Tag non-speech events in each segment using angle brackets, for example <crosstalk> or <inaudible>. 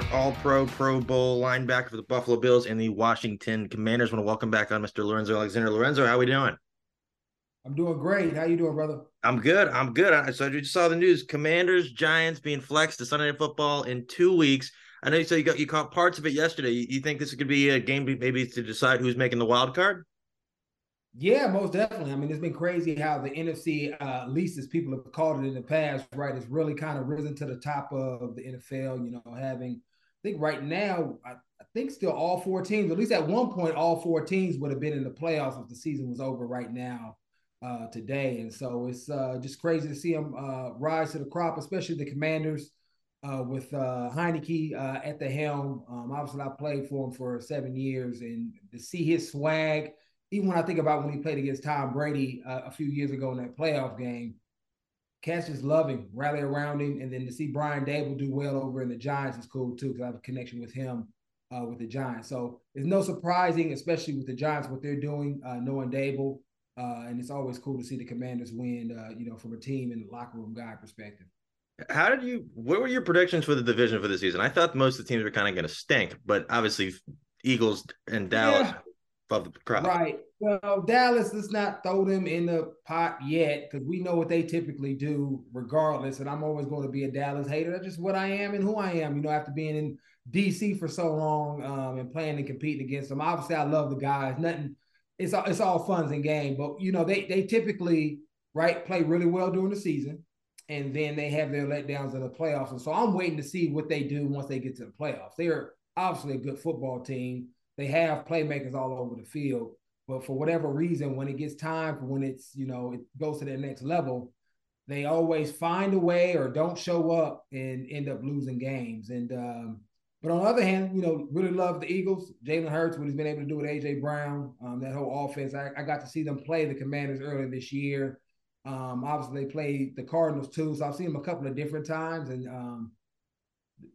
former All Pro, Pro Bowl linebacker for the Buffalo Bills and the Washington Commanders. I want to welcome back on Mr. Lorenzo Alexander. Lorenzo, how we doing? I'm doing great. How you doing, brother? I'm good. I'm good. So I just saw the news: Commanders, Giants being flexed to Sunday Night Football in two weeks. I know you said you got you caught parts of it yesterday. You, you think this could be a game maybe to decide who's making the wild card? Yeah, most definitely. I mean, it's been crazy how the NFC, uh, at least as people have called it in the past, right, has really kind of risen to the top of the NFL. You know, having, I think right now, I, I, think still all four teams, at least at one point, all four teams would have been in the playoffs if the season was over right now uh, today. And so it's uh, just crazy to see them uh, rise to the crop, especially the Commanders. Uh, with uh, Heinicke uh, at the helm, um, obviously I played for him for seven years, and to see his swag, even when I think about when he played against Tom Brady uh, a few years ago in that playoff game, cats just love him, rally around him, and then to see Brian Daboll do well over in the Giants is cool too because I have a connection with him uh, with the Giants. So it's no surprising, especially with the Giants, what they're doing, uh, knowing Daboll, uh, and it's always cool to see the Commanders win, uh, you know, from a team and locker room guy perspective. How did you? What were your predictions for the division for the season? I thought most of the teams were kind of going to stink, but obviously Eagles and Dallas. Yeah the crowd. Right. Well, Dallas, let's not throw them in the pot yet because we know what they typically do regardless. And I'm always going to be a Dallas hater. That's just what I am and who I am, you know, after being in DC for so long um, and playing and competing against them. Obviously, I love the guys. Nothing, it's all, it's all funs and game. But, you know, they, they typically, right, play really well during the season. And then they have their letdowns in the playoffs. And so I'm waiting to see what they do once they get to the playoffs. They're obviously a good football team they have playmakers all over the field. But for whatever reason, when it gets time for when it's, you know, it goes to the next level, they always find a way or don't show up and end up losing games. And um, but on the other hand, you know, really love the Eagles. Jalen Hurts, what he's been able to do with AJ Brown, um, that whole offense. I, I, got to see them play the Commanders earlier this year. Um, obviously, they played the Cardinals too, so I've seen them a couple of different times, and um,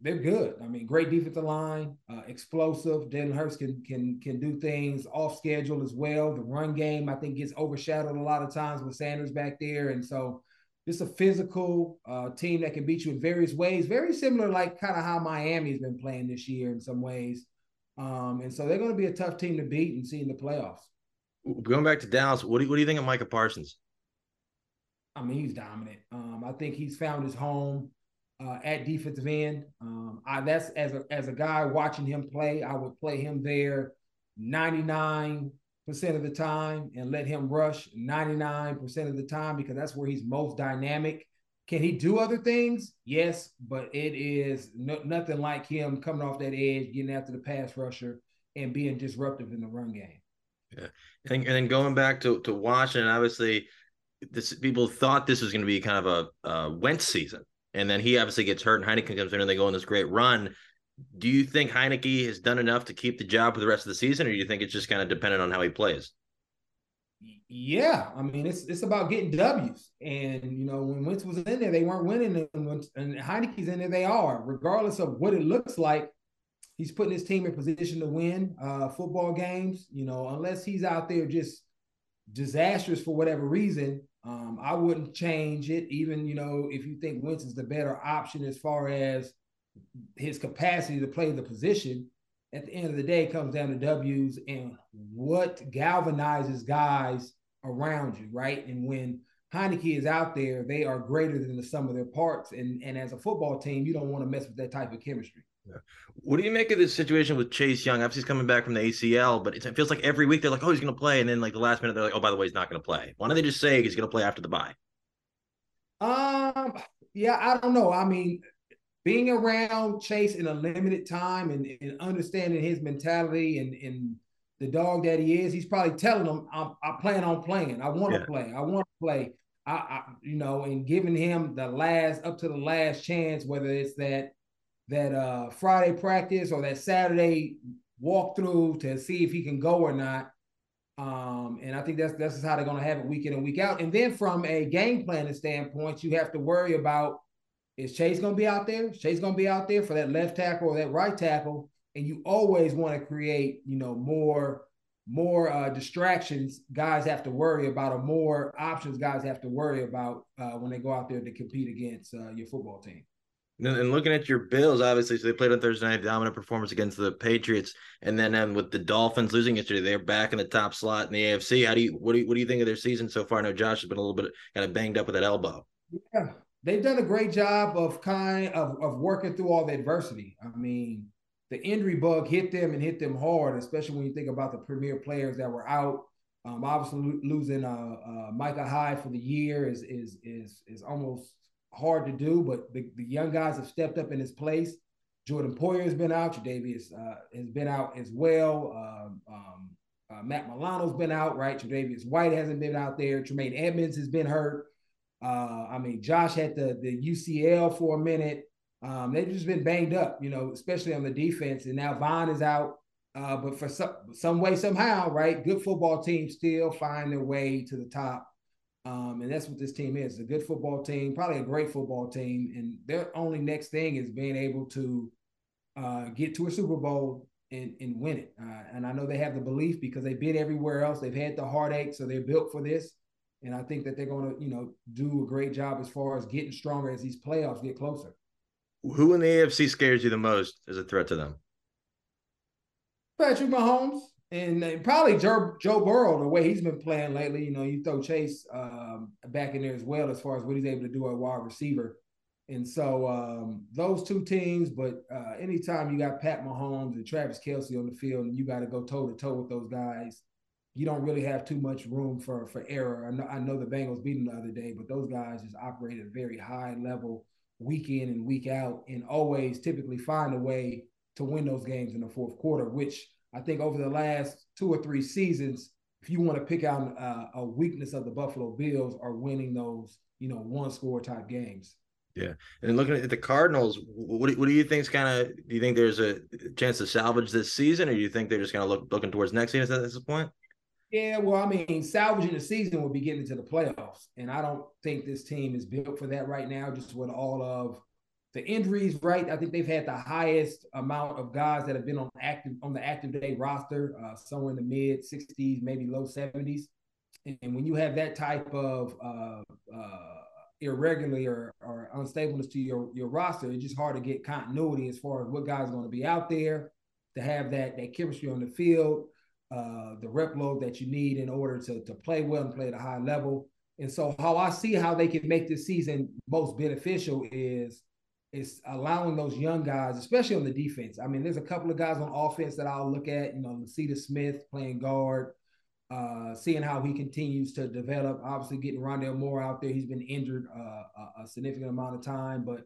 they're good. I mean, great defensive line, uh, explosive. Jalen Hurts can can can do things off schedule as well. The run game, I think, gets overshadowed a lot of times with Sanders back there, and so just a physical uh, team that can beat you in various ways. Very similar, like kind of how Miami's been playing this year in some ways. Um, and so they're going to be a tough team to beat and see in the playoffs. Going back to Dallas, what do you, what do you think of Micah Parsons? I mean, he's dominant. Um, I think he's found his home uh, at defensive end. Um, I, that's as a as a guy watching him play, I would play him there 99% of the time and let him rush 99% of the time because that's where he's most dynamic. Can he do other things? Yes, but it is no, nothing like him coming off that edge, getting after the pass rusher, and being disruptive in the run game. Yeah, and, and then going back to to Washington, obviously, this people thought this was going to be kind of a, a Wentz season, and then he obviously gets hurt, and Heinicke comes in, and they go on this great run. Do you think Heinicke has done enough to keep the job for the rest of the season, or do you think it's just kind of dependent on how he plays? Yeah, I mean it's it's about getting W's, and you know when Wentz was in there, they weren't winning, and when and Heinicke's in there, they are. Regardless of what it looks like, he's putting his team in position to win uh, football games. You know, unless he's out there just disastrous for whatever reason, um, I wouldn't change it, even you know, if you think Wentz is the better option as far as his capacity to play the position. At the end of the day, comes down to W's and what galvanizes guys around you, right? And when Heinicke is out there, they are greater than the sum of their parts. And and as a football team, you don't want to mess with that type of chemistry. What do you make of this situation with Chase Young? Obviously, he's coming back from the ACL, but it feels like every week they're like, "Oh, he's going to play," and then like the last minute they're like, "Oh, by the way, he's not going to play." Why don't they just say he's going to play after the bye? Um, yeah, I don't know. I mean, being around Chase in a limited time and, and understanding his mentality and and the dog that he is, he's probably telling them, "I, I plan on playing. I want to yeah. play. I want to play." I, I, you know, and giving him the last up to the last chance, whether it's that that uh, Friday practice or that Saturday walkthrough to see if he can go or not. Um, and I think that's that's how they're going to have it week in and week out. And then from a game planning standpoint, you have to worry about is Chase going to be out there? Is Chase going to be out there for that left tackle or that right tackle? And you always want to create, you know, more more uh, distractions guys have to worry about, or more options guys have to worry about uh, when they go out there to compete against uh, your football team. And looking at your Bills, obviously, so they played on Thursday night, dominant performance against the Patriots, and then um, with the Dolphins losing yesterday, they're back in the top slot in the AFC. How do you what do you, what do you think of their season so far? I know Josh has been a little bit kind of banged up with that elbow. Yeah, they've done a great job of kind of of working through all the adversity. I mean, the injury bug hit them and hit them hard, especially when you think about the premier players that were out. Um, obviously, losing uh, uh, Micah Hyde for the year is is is is almost hard to do, but the, the young guys have stepped up in his place. Jordan Poyer has been out. Tre'Davious uh, has been out as well. Um, um, uh, Matt Milano's been out, right? Tre'Davious White hasn't been out there. Tremaine Edmunds has been hurt. Uh, I mean, Josh had the the UCL for a minute. Um, they've just been banged up, you know, especially on the defense. And now Von is out. Uh, but for some some way, somehow, right? Good football teams still find their way to the top. Um, and that's what this team is a good football team, probably a great football team. And their only next thing is being able to uh, get to a Super Bowl and, and win it. Uh, and I know they have the belief because they've been everywhere else. They've had the heartache, so they're built for this. And I think that they're going to, you know, do a great job as far as getting stronger as these playoffs get closer. Who in the AFC scares you the most as a threat to them? Patrick Mahomes and probably Joe, Joe Burrow, the way he's been playing lately. You know, you throw Chase um, back in there as well as far as what he's able to do at wide receiver. And so um, those two teams, but uh, anytime you got Pat Mahomes and Travis Kelce on the field and you got to go toe to toe with those guys, you don't really have too much room for for error. I know, I know the Bengals beat them the other day, but those guys just operate at a very high level week in and week out and always typically find a way to win those games in the fourth quarter, which – I think over the last two or three seasons, if you want to pick out uh, a weakness of the Buffalo Bills, are winning those, you know, one score type games. Yeah, and looking at the Cardinals, what do, what do you think is kind of? Do you think there's a chance to salvage this season, or do you think they're just kind of look, looking towards next season at this point? Yeah, well, I mean, salvaging the season would be getting into the playoffs, and I don't think this team is built for that right now. Just with all of the injuries, right? I think they've had the highest amount of guys that have been on active on the active day roster, uh, somewhere in the mid 60s, maybe low 70s. And when you have that type of uh, uh, irregularly or, or unstableness to your your roster, it's just hard to get continuity as far as what guys are going to be out there to have that that chemistry on the field, uh, the rep load that you need in order to to play well and play at a high level. And so, how I see how they can make this season most beneficial is is allowing those young guys, especially on the defense. I mean, there's a couple of guys on offense that I'll look at. You know, Lecitus Smith playing guard, uh, seeing how he continues to develop. Obviously, getting Rondale Moore out there. He's been injured uh, a, significant amount of time, but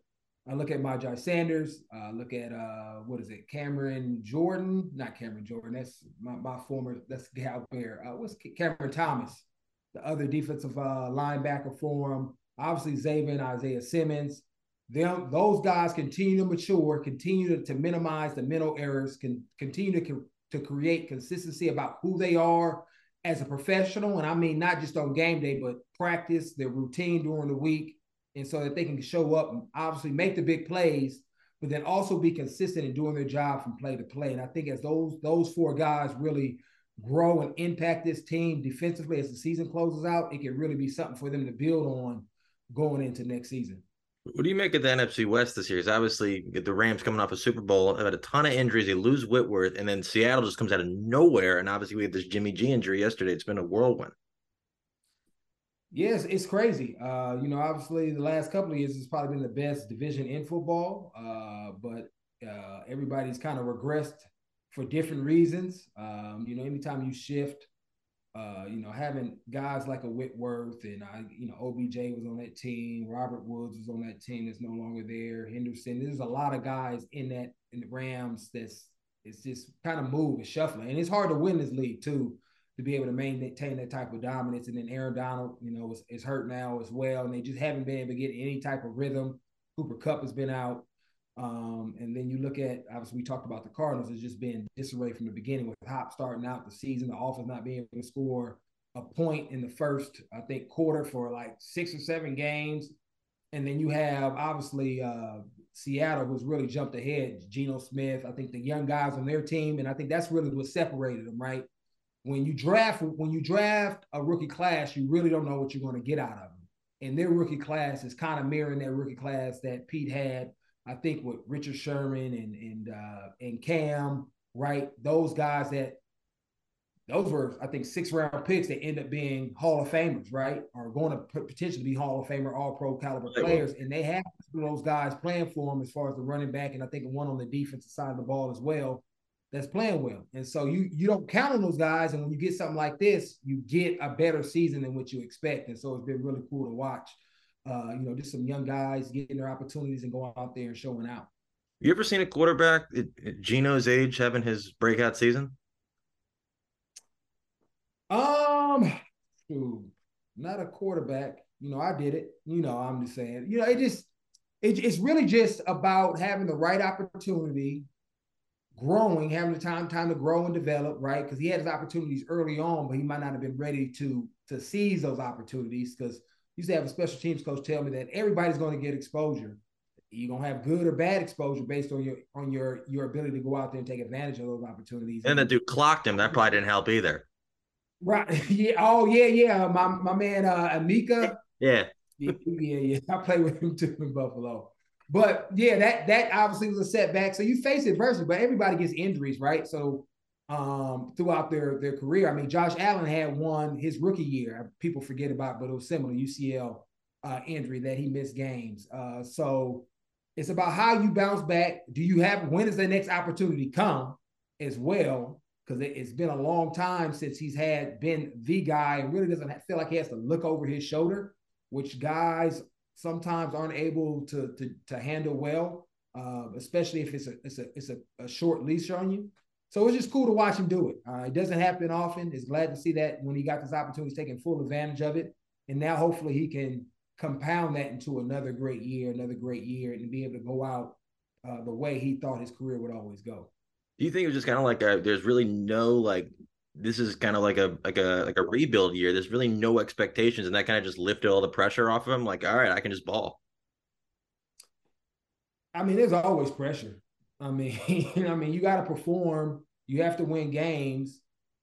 I look at Myjai Sanders. Uh, look at uh, what is it, Cameron Jordan? Not Cameron Jordan. That's my, my former. That's Cal Bear. Uh, what's Cameron Thomas, the other defensive uh, linebacker for him. Obviously, Zaven, Isaiah Simmons them those guys continue to mature, continue to, to minimize the mental errors, can continue to to create consistency about who they are as a professional, and I mean not just on game day, but practice their routine during the week, and so that they can show up and obviously make the big plays, but then also be consistent in doing their job from play to play. And I think as those those four guys really grow and impact this team defensively as the season closes out, it can really be something for them to build on going into next season. What do you make of the NFC West this year? Because obviously the Rams coming off a Super Bowl had a ton of injuries. They lose Whitworth, and then Seattle just comes out of nowhere. And obviously we had this Jimmy G injury yesterday. It's been a whirlwind. Yes, it's crazy. Uh, you know, obviously the last couple of years has probably been the best division in football, uh, but uh, everybody's kind of regressed for different reasons. Um, you know, anytime you shift uh, you know, having guys like a Whitworth and I, you know, OBJ was on that team, Robert Woods was on that team that's no longer there, Henderson. There's a lot of guys in that in the Rams that's it's just kind of move and shuffling. And it's hard to win this league too, to be able to maintain that type of dominance. And then Aaron Donald, you know, is, is hurt now as well. And they just haven't been able to get any type of rhythm. Cooper Kupp has been out. Um, and then you look at obviously we talked about the Cardinals as just being disarray from the beginning with Hop starting out the season, the offense not being able to score a point in the first, I think, quarter for like six or seven games. And then you have obviously uh, Seattle, who's really jumped ahead. Geno Smith, I think the young guys on their team, and I think that's really what separated them, right? When you draft, when you draft a rookie class, you really don't know what you're going to get out of them. And their rookie class is kind of mirroring that rookie class that Pete had I think with Richard Sherman and and uh, and Cam, right? Those guys that those were, I think, six round picks that end up being Hall of Famers, right? Are going to potentially be Hall of Famer, All Pro caliber players, and they have those guys playing for them as far as the running back, and I think one on the defensive side of the ball as well that's playing well. And so you you don't count on those guys, and when you get something like this, you get a better season than what you expect. And so it's been really cool to watch. Uh, you know, just some young guys getting their opportunities and going out there and showing out. You ever seen a quarterback at Geno's age having his breakout season? Um, not a quarterback. You know, I did it. You know, I'm just saying. You know, it just it, it's really just about having the right opportunity growing, having the time time to grow and develop, right? Because he had his opportunities early on, but he might not have been ready to to seize those opportunities. Because used to have a special teams coach tell me that everybody's going to get exposure. You're gonna have good or bad exposure based on your on your your ability to go out there and take advantage of those opportunities. And the dude clocked him. That probably didn't help either. Right. <laughs> Yeah. Oh yeah, yeah. My my man uh Anika. Yeah. Yeah, yeah, yeah. I played with him too in Buffalo. But yeah, that that obviously was a setback. So you face adversity, but everybody gets injuries, right? So um throughout their their career. I mean, Josh Allen had one his rookie year. People forget about, but it was similar UCL uh, injury that he missed games. Uh, so it's about how you bounce back. Do you have when does the next opportunity come as well? Because it, has been a long time since he's had been the guy and really doesn't feel like he has to look over his shoulder, which guys sometimes aren't able to to, to handle well, uh, especially if it's a it's a it's a, a, short leash on you. So it's just cool to watch him do it. Uh, it doesn't happen often. It's glad to see that when he got this opportunity, he's taking full advantage of it, and now hopefully he can compound that into another great year, another great year, and be able to go out uh, the way he thought his career would always go. Do you think it was just kind of like a, there's really no like this is kind of like a like a like a rebuild year. There's really no expectations, and that kind of just lifted all the pressure off of him. Like, all right, I can just ball. I mean, there's always pressure. <laughs> I mean, you know, I mean, you got to perform. You have to win games.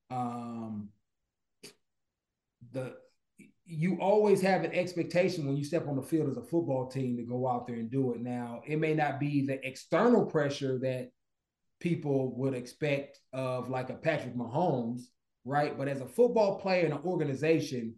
Um, the you always have an expectation when you step on the field as a football team to go out there and do it. Now, it may not be the external pressure that people would expect of like a Patrick Mahomes, right? But as a football player in an organization,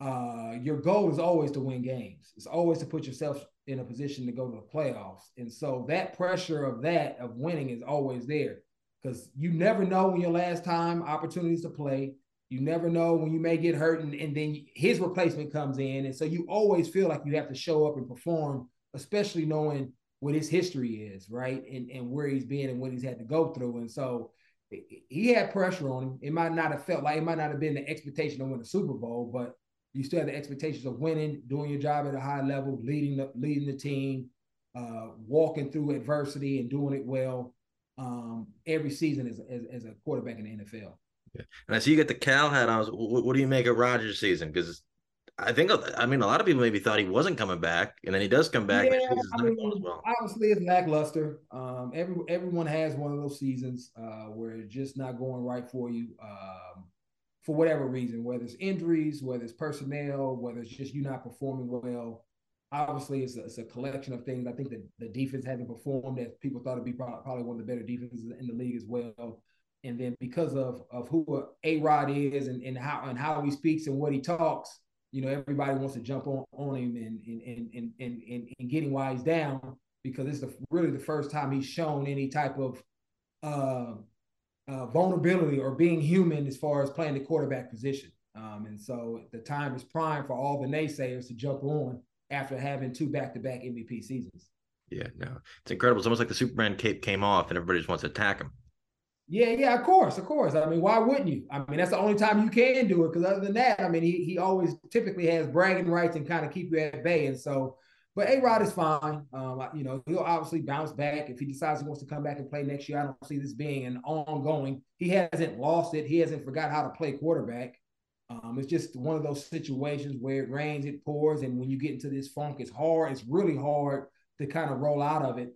uh, your goal is always to win games. It's always to put yourself in a position to go to the playoffs. And so that pressure of that of winning is always there because you never know when your last time opportunities to play. You never know when you may get hurt and, and then his replacement comes in. And so you always feel like you have to show up and perform, especially knowing what his history is, right? And and where he's been and what he's had to go through. And so he had pressure on him. It might not have felt like it might not have been the expectation to win the Super Bowl, but you still have the expectations of winning, doing your job at a high level, leading the leading the team, uh, walking through adversity and doing it well um, every season as, as, as, a quarterback in the NFL. Yeah. And I see you get the Cal hat on. What, what do you make of Rodgers' season? Because I think I mean a lot of people maybe thought he wasn't coming back, and then he does come back. Yeah, I mean, well. obviously it's lackluster. Um, every everyone has one of those seasons uh, where it's just not going right for you um, for whatever reason, whether it's injuries, whether it's personnel, whether it's just you not performing well. Obviously, it's a, it's a collection of things. I think that the defense hasn't performed as people thought it'd be probably one of the better defenses in the league as well. And then because of of who A Rod is and, and how and how he speaks and what he talks you know, everybody wants to jump on, on him and and, and, and, and, and getting he's down because it's the, really the first time he's shown any type of uh, uh, vulnerability or being human as far as playing the quarterback position. Um, and so the time is prime for all the naysayers to jump on after having two back-to-back MVP seasons. Yeah, no, it's incredible. It's almost like the Superman cape came off and everybody just wants to attack him. Yeah, yeah, of course, of course. I mean, why wouldn't you? I mean, that's the only time you can do it. Because other than that, I mean, he he always typically has bragging rights and kind of keep you at bay. And so, but A Rod is fine. Um, you know, he'll obviously bounce back if he decides he wants to come back and play next year. I don't see this being an ongoing. He hasn't lost it. He hasn't forgot how to play quarterback. Um, it's just one of those situations where it rains, it pours, and when you get into this funk, it's hard. It's really hard to kind of roll out of it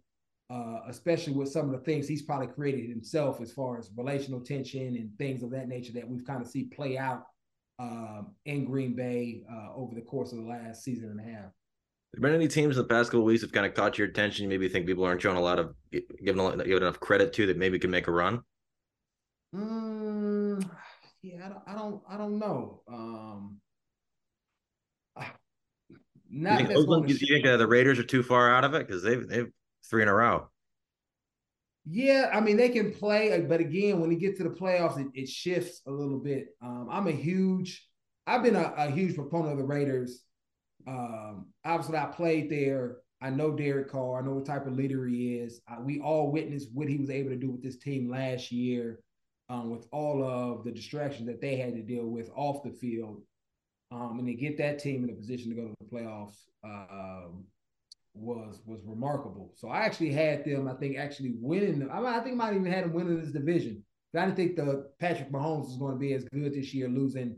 uh, especially with some of the things he's probably created himself as far as relational tension and things of that nature that we've kind of see play out um, in Green Bay uh, over the course of the last season and a half. There been any teams in the past couple weeks that kind of caught your attention? You maybe think people aren't showing a lot of giving, a, giving enough credit to that maybe can make a run. Mm, yeah, I don't, I don't, I don't know. Um, not you think, Oakland, you think uh, the Raiders are too far out of it because they've they've three in a row. Yeah, I mean they can play, but again, when you get to the playoffs, it, it shifts a little bit. Um, I'm a huge, I've been a, a huge proponent of the Raiders. Um, obviously, I played there. I know Derek Carr. I know what type of leader he is. Uh, we all witnessed what he was able to do with this team last year, um, with all of the distractions that they had to deal with off the field, um, and to get that team in a position to go to the playoffs. Um, was was remarkable. So I actually had them. I think actually winning. I, I think I might even had them winning this division. I didn't think the Patrick Mahomes was going to be as good this year, losing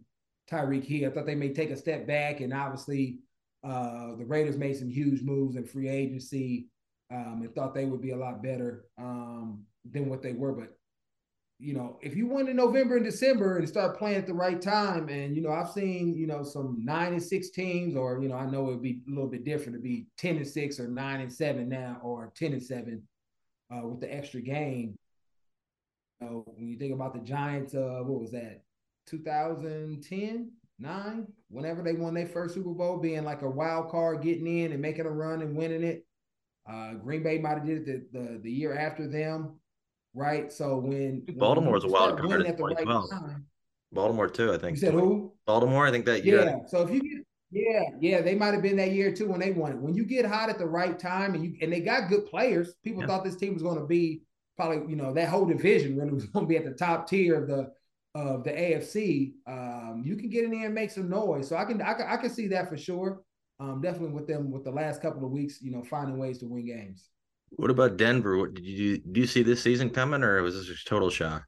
Tyreek Hill. I thought they may take a step back, and obviously uh, the Raiders made some huge moves in free agency, um, and thought they would be a lot better um, than what they were. But you know, if you win in November and December and start playing at the right time, and you know, I've seen you know some nine and six teams, or you know, I know it would be a little bit different to be ten and six or nine and seven now, or ten and seven uh, with the extra game. You know, when you think about the Giants, uh, what was that, 2010, nine, whenever they won their first Super Bowl, being like a wild card, getting in and making a run and winning it. Uh, Green Bay might have did it the, the, the year after them right? So when Baltimore was a wild card at the right time, Baltimore too, I think. You said who? Baltimore, I think that year. Yeah. So if you get yeah, yeah, they might have been that year too when they won it. When you get hot at the right time and you and they got good players, people yeah. thought this team was going to be probably you know that whole division really was going to be at the top tier of the of the AFC. Um, you can get in there and make some noise. So I can I can I can see that for sure. Um, definitely with them with the last couple of weeks, you know, finding ways to win games. What about Denver? What did you do? You see this season coming, or was this a total shock?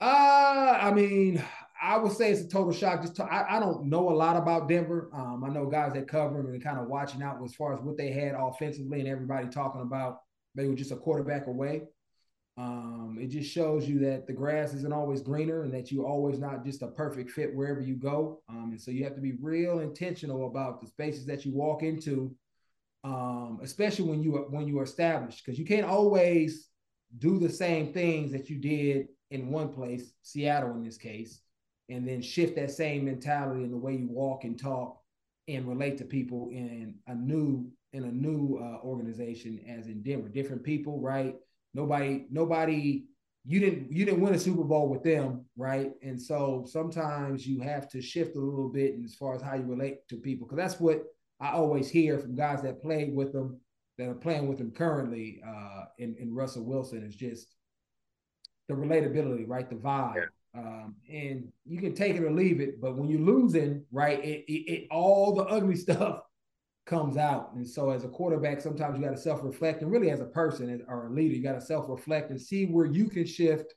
Uh, I mean, I would say it's a total shock. Just to, I, I don't know a lot about Denver. Um, I know guys that cover them and kind of watching out as far as what they had offensively, and everybody talking about they were just a quarterback away. Um, it just shows you that the grass isn't always greener, and that you always not just a perfect fit wherever you go. Um, and so you have to be real intentional about the spaces that you walk into um, especially when you are when you are established, because you can't always do the same things that you did in one place, Seattle in this case, and then shift that same mentality in the way you walk and talk and relate to people in a new in a new uh, organization as in Denver. Different people, right? Nobody, nobody. You didn't you didn't win a Super Bowl with them, right? And so sometimes you have to shift a little bit as far as how you relate to people, because that's what I always hear from guys that played with them that are playing with them currently uh, in, in Russell Wilson is just the relatability, right? The vibe. Yeah. Um, and you can take it or leave it, but when you're losing, right, it, it, it all the ugly <laughs> stuff comes out. And so as a quarterback, sometimes you got to self-reflect and really as a person or a leader, you got to self-reflect and see where you can shift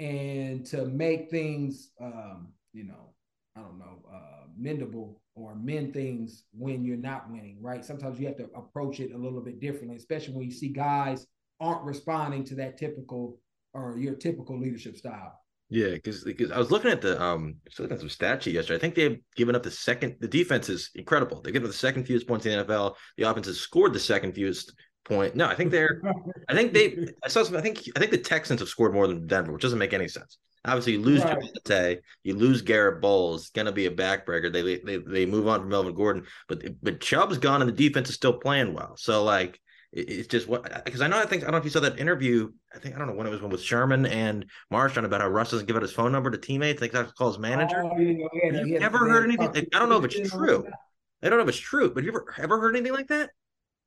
and to make things um, you know, I don't know, uh, mendable or mend things when you're not winning, right? Sometimes you have to approach it a little bit differently, especially when you see guys aren't responding to that typical or your typical leadership style. Yeah, because because I was looking at the um looking at some stat sheet yesterday. I think they've given up the second. The defense is incredible. They give up the second fewest points in the NFL. The offense has scored the second fewest point. No, I think they're. <laughs> I think they. I saw some. I think I think the Texans have scored more than Denver, which doesn't make any sense. Obviously, you lose right. you lose Garett Bolles, it's gonna be a backbreaker. They they they move on from Melvin Gordon, but but Chubb's gone and the defense is still playing well. So like it's just what because I know I think I don't know if you saw that interview. I think I don't know when it was when with Sherman and Marshawn about how Russ doesn't give out his phone number to teammates. I think that's called his manager. Oh, yeah, yeah, you ever heard anything? I don't know if it's true. I don't know if it's true, but you ever ever heard anything like that?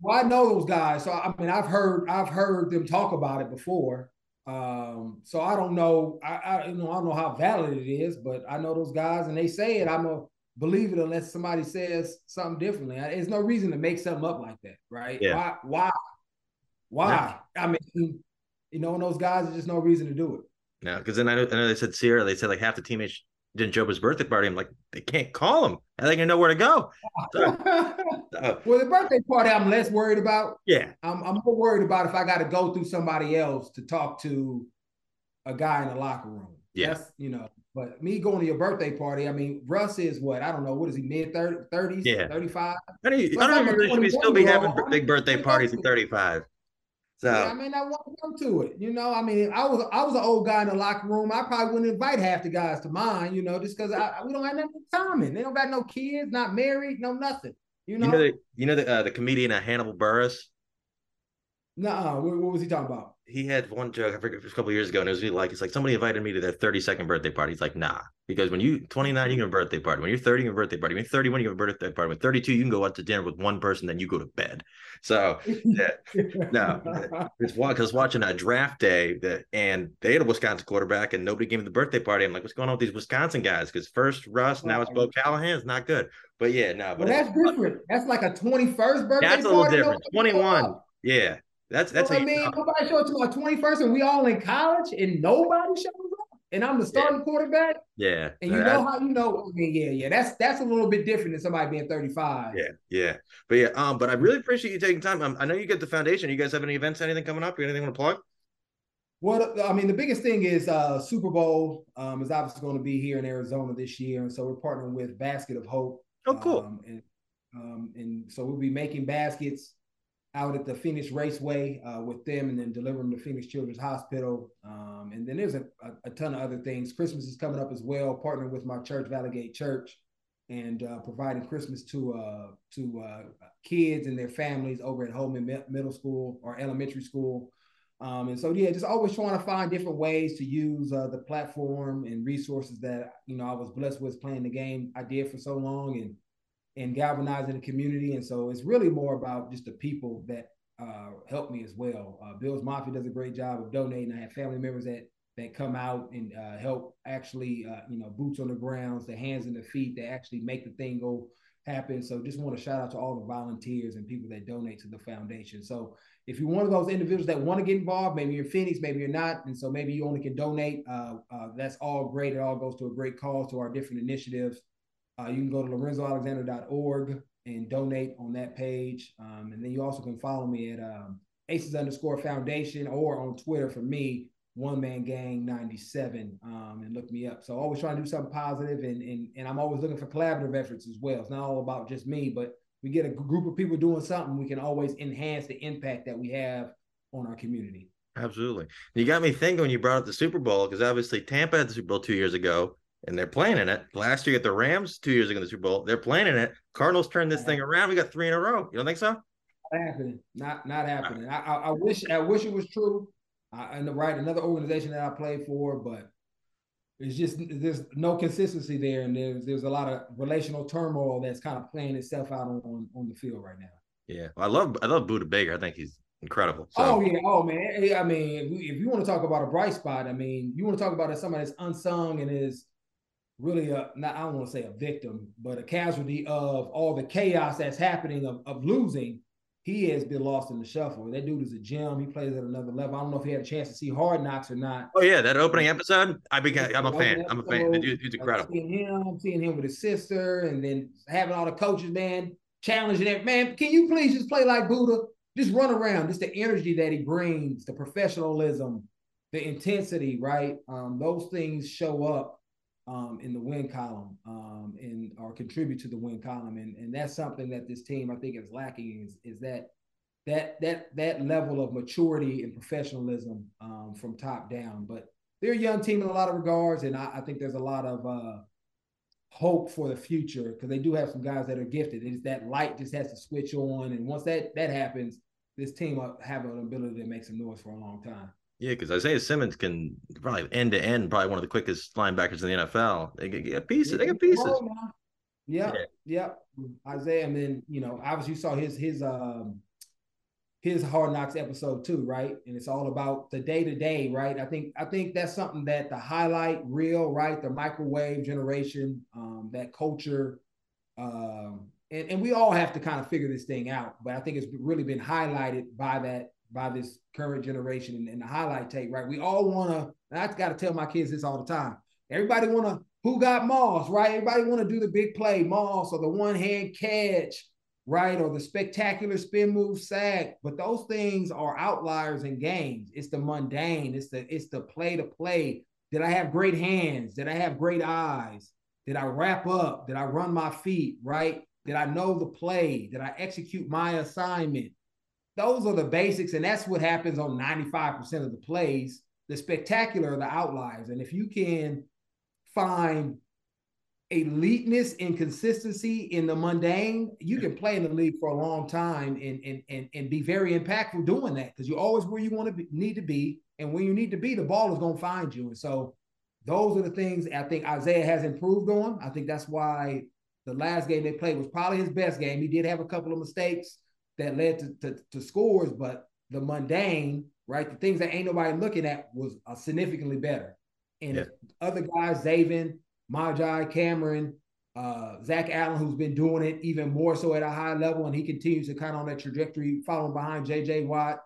Well, I know those guys, so I mean, I've heard I've heard them talk about it before. Um, so I don't know. I, I you know I don't know how valid it is, but I know those guys and they say it. I'm a believe it unless somebody says something differently. There's no reason to make something up like that, right? Yeah. Why? Why? Why? Yeah. I mean, you know, those guys, there's just no reason to do it. No, because then I know, I know they said Ciara, They said like half the teammates didn't show up his birthday party. I'm like, they can't call him. How they gonna know where to go? <laughs> So, well, the birthday party, I'm less worried about. Yeah, I'm, I'm more worried about if I got to go through somebody else to talk to a guy in the locker room. That's, you know, but me going to your birthday party, I mean, Russ is what? I don't know. What is he, mid 30s? Yeah. 35? I don't, I don't even really still be having big birthday parties at 35. So yeah, I mean, I want to come to it. You know, I mean, I was I was an old guy in the locker room. I probably wouldn't invite half the guys to mine. You know, just because we don't have nothing in common. They don't got no kids, not married, no nothing. You know, you know the you know the uh, the comedian uh, Hannibal Buress. No, what, what was he talking about? He had one joke I forget a couple years ago, and it was really like it's like somebody invited me to their 32nd birthday party. He's like, nah, because when you 29, you can have a birthday party. When you're 30, you have a birthday party. When you're 31, you have a birthday party. When 32, you can go out to dinner with one person, then you go to bed. So yeah, no, it's because watching a draft day that and they had a Wisconsin quarterback and nobody gave me the birthday party. I'm like, what's going on with these Wisconsin guys? Because first Russ, now it's Bo Callahan. It's not good. But yeah, no, but well, that's different. That's like a 21st birthday. That's a little different. 21. Yeah. That's that's. I mean, nobody showed to my twenty first, and we all in college, and nobody shows up, and I'm the starting yeah. quarterback. Yeah, and you know how you know? I mean, yeah, yeah. That's that's a little bit different than somebody being thirty five. Yeah, yeah, but yeah. Um, but I really appreciate you taking time. Um, I know you get the foundation. You guys have any events, anything coming up? You anything want to plug? Well, I mean, the biggest thing is uh, Super Bowl um, is obviously going to be here in Arizona this year, and so we're partnering with Basket of Hope. Oh, cool. Um, and um, and so we'll be making baskets out at the Phoenix Raceway uh, with them and then deliver them to Phoenix Children's Hospital. Um, and then there's a, a, a, ton of other things. Christmas is coming up as well, partnering with my church, Valley Gate Church, and uh, providing Christmas to uh, to uh, kids and their families over at Holman Middle School or elementary school. Um, and so, yeah, just always trying to find different ways to use uh, the platform and resources that, you know, I was blessed with playing the game I did for so long and and galvanizing the community. And so it's really more about just the people that uh, help me as well. Uh, Bills Mafia does a great job of donating. I have family members that that come out and uh, help actually, uh, you know, boots on the grounds, the hands and the feet that actually make the thing go happen. So just want to shout out to all the volunteers and people that donate to the foundation. So if you're one of those individuals that want to get involved, maybe you're Phoenix, maybe you're not, and so maybe you only can donate. Uh, uh, that's all great. It all goes to a great cause to our different initiatives. Uh, you can go to lorenzoalexander.org and donate on that page. Um, and then you also can follow me at um, Aces underscore foundation or on Twitter for me, one man gang 97 um, and look me up. So always trying to do something positive and, and, and I'm always looking for collaborative efforts as well. It's not all about just me, but we get a group of people doing something, we can always enhance the impact that we have on our community. Absolutely. You got me thinking when you brought up the Super Bowl, because obviously Tampa had the Super Bowl two years ago and they're playing in it. Last year at the Rams, two years ago in the Super Bowl, they're playing in it. Cardinals turned this thing around. We got three in a row. You don't think so? Not happening. Not not happening. I, I, I wish I wish it was true. I, and right another organization that I played for, but it's just there's no consistency there, and there's there's a lot of relational turmoil that's kind of playing itself out on on, on the field right now. Yeah, I love I love Budda Baker. I think he's incredible. So. Oh yeah, oh man. I mean, if you want to talk about a bright spot, I mean, you want to talk about somebody that's unsung and is really a not I don't want to say a victim, but a casualty of all the chaos that's happening of, of losing. He has been lost in the shuffle. That dude is a gem. He plays at another level. I don't know if he had a chance to see Hard Knocks or not. Oh yeah, that opening episode. I became. I'm a fan. Episode, I'm a fan. The dude, dude's incredible. Seeing him, seeing him with his sister, and then having all the coaches, man, challenging it. Man, can you please just play like Budda? Just run around. Just the energy that he brings, the professionalism, the intensity, right? Um, those things show up um, in the win column um, and or contribute to the win column. And, and that's something that this team I think is lacking is, is that that that that level of maturity and professionalism um, from top down. But they're a young team in a lot of regards, and I, I think there's a lot of uh, hope for the future because they do have some guys that are gifted. It's that light just has to switch on, and once that that happens, this team will have an ability to make some noise for a long time. Yeah, because Isaiah Simmons can probably end to end, probably one of the quickest linebackers in the NFL. They get pieces. They get pieces. Yeah, yeah. Isaiah, and then you know, obviously you saw his his um his Hard Knocks episode too, right? And it's all about the day to day, right? I think I think that's something that the highlight reel, right? The microwave generation, um, that culture, um, and and we all have to kind of figure this thing out. But I think it's really been highlighted by that by this current generation and, and the highlight tape, right? We all want to, I got to tell my kids this all the time. Everybody want to, who got Moss, right? Everybody want to do the big play, Moss, or the one hand catch, right? Or the spectacular spin move sack. But those things are outliers in games. It's the mundane. It's the it's the play to play Did I have great hands? Did I have great eyes? Did I wrap up? Did I run my feet right? Did I know the play? Did I execute my assignment? Those are the basics, and that's what happens on 95% of the plays. The spectacular are the outliers. And if you can find eliteness and consistency in the mundane, you can play in the league for a long time and and and, and be very impactful doing that because you're always where you want to need to be, and when you need to be, the ball is going to find you. And so, those are the things I think Isaiah has improved on. I think that's why the last game they played was probably his best game. He did have a couple of mistakes that led to, to, to scores, but the mundane, right, the things that ain't nobody looking at was uh, significantly better. And yeah. other guys, Zaven, Myjai, Cameron, uh, Zach Allen, who's been doing it even more so at a high level, and he continues to kind of on that trajectory, following behind JJ Watt,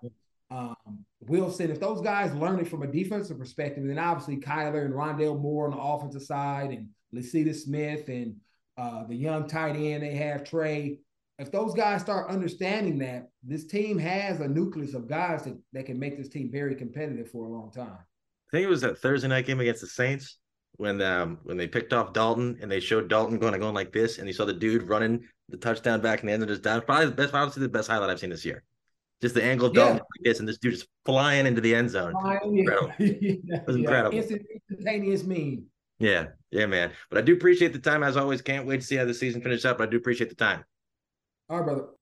um, Wilson. If those guys learn it from a defensive perspective, then obviously Kyler and Rondale Moore on the offensive side, and Lecitus Smith, and uh, the young tight end they have, Trey. If those guys start understanding that, this team has a nucleus of guys that, that can make this team very competitive for a long time. I think it was that Thursday night game against the Saints when um when they picked off Dalton and they showed Dalton going going like this, and you saw the dude running the touchdown back in the end of his down. Probably the best, obviously the best highlight I've seen this year. Just the angle of yeah. Dalton like this, and this dude just flying into the end zone. Incredible. <laughs> yeah. It was incredible. Instant, instantaneous meme. Yeah, yeah, man. But I do appreciate the time as always. Can't wait to see how the season finishes up. But I do appreciate the time. All right, brother.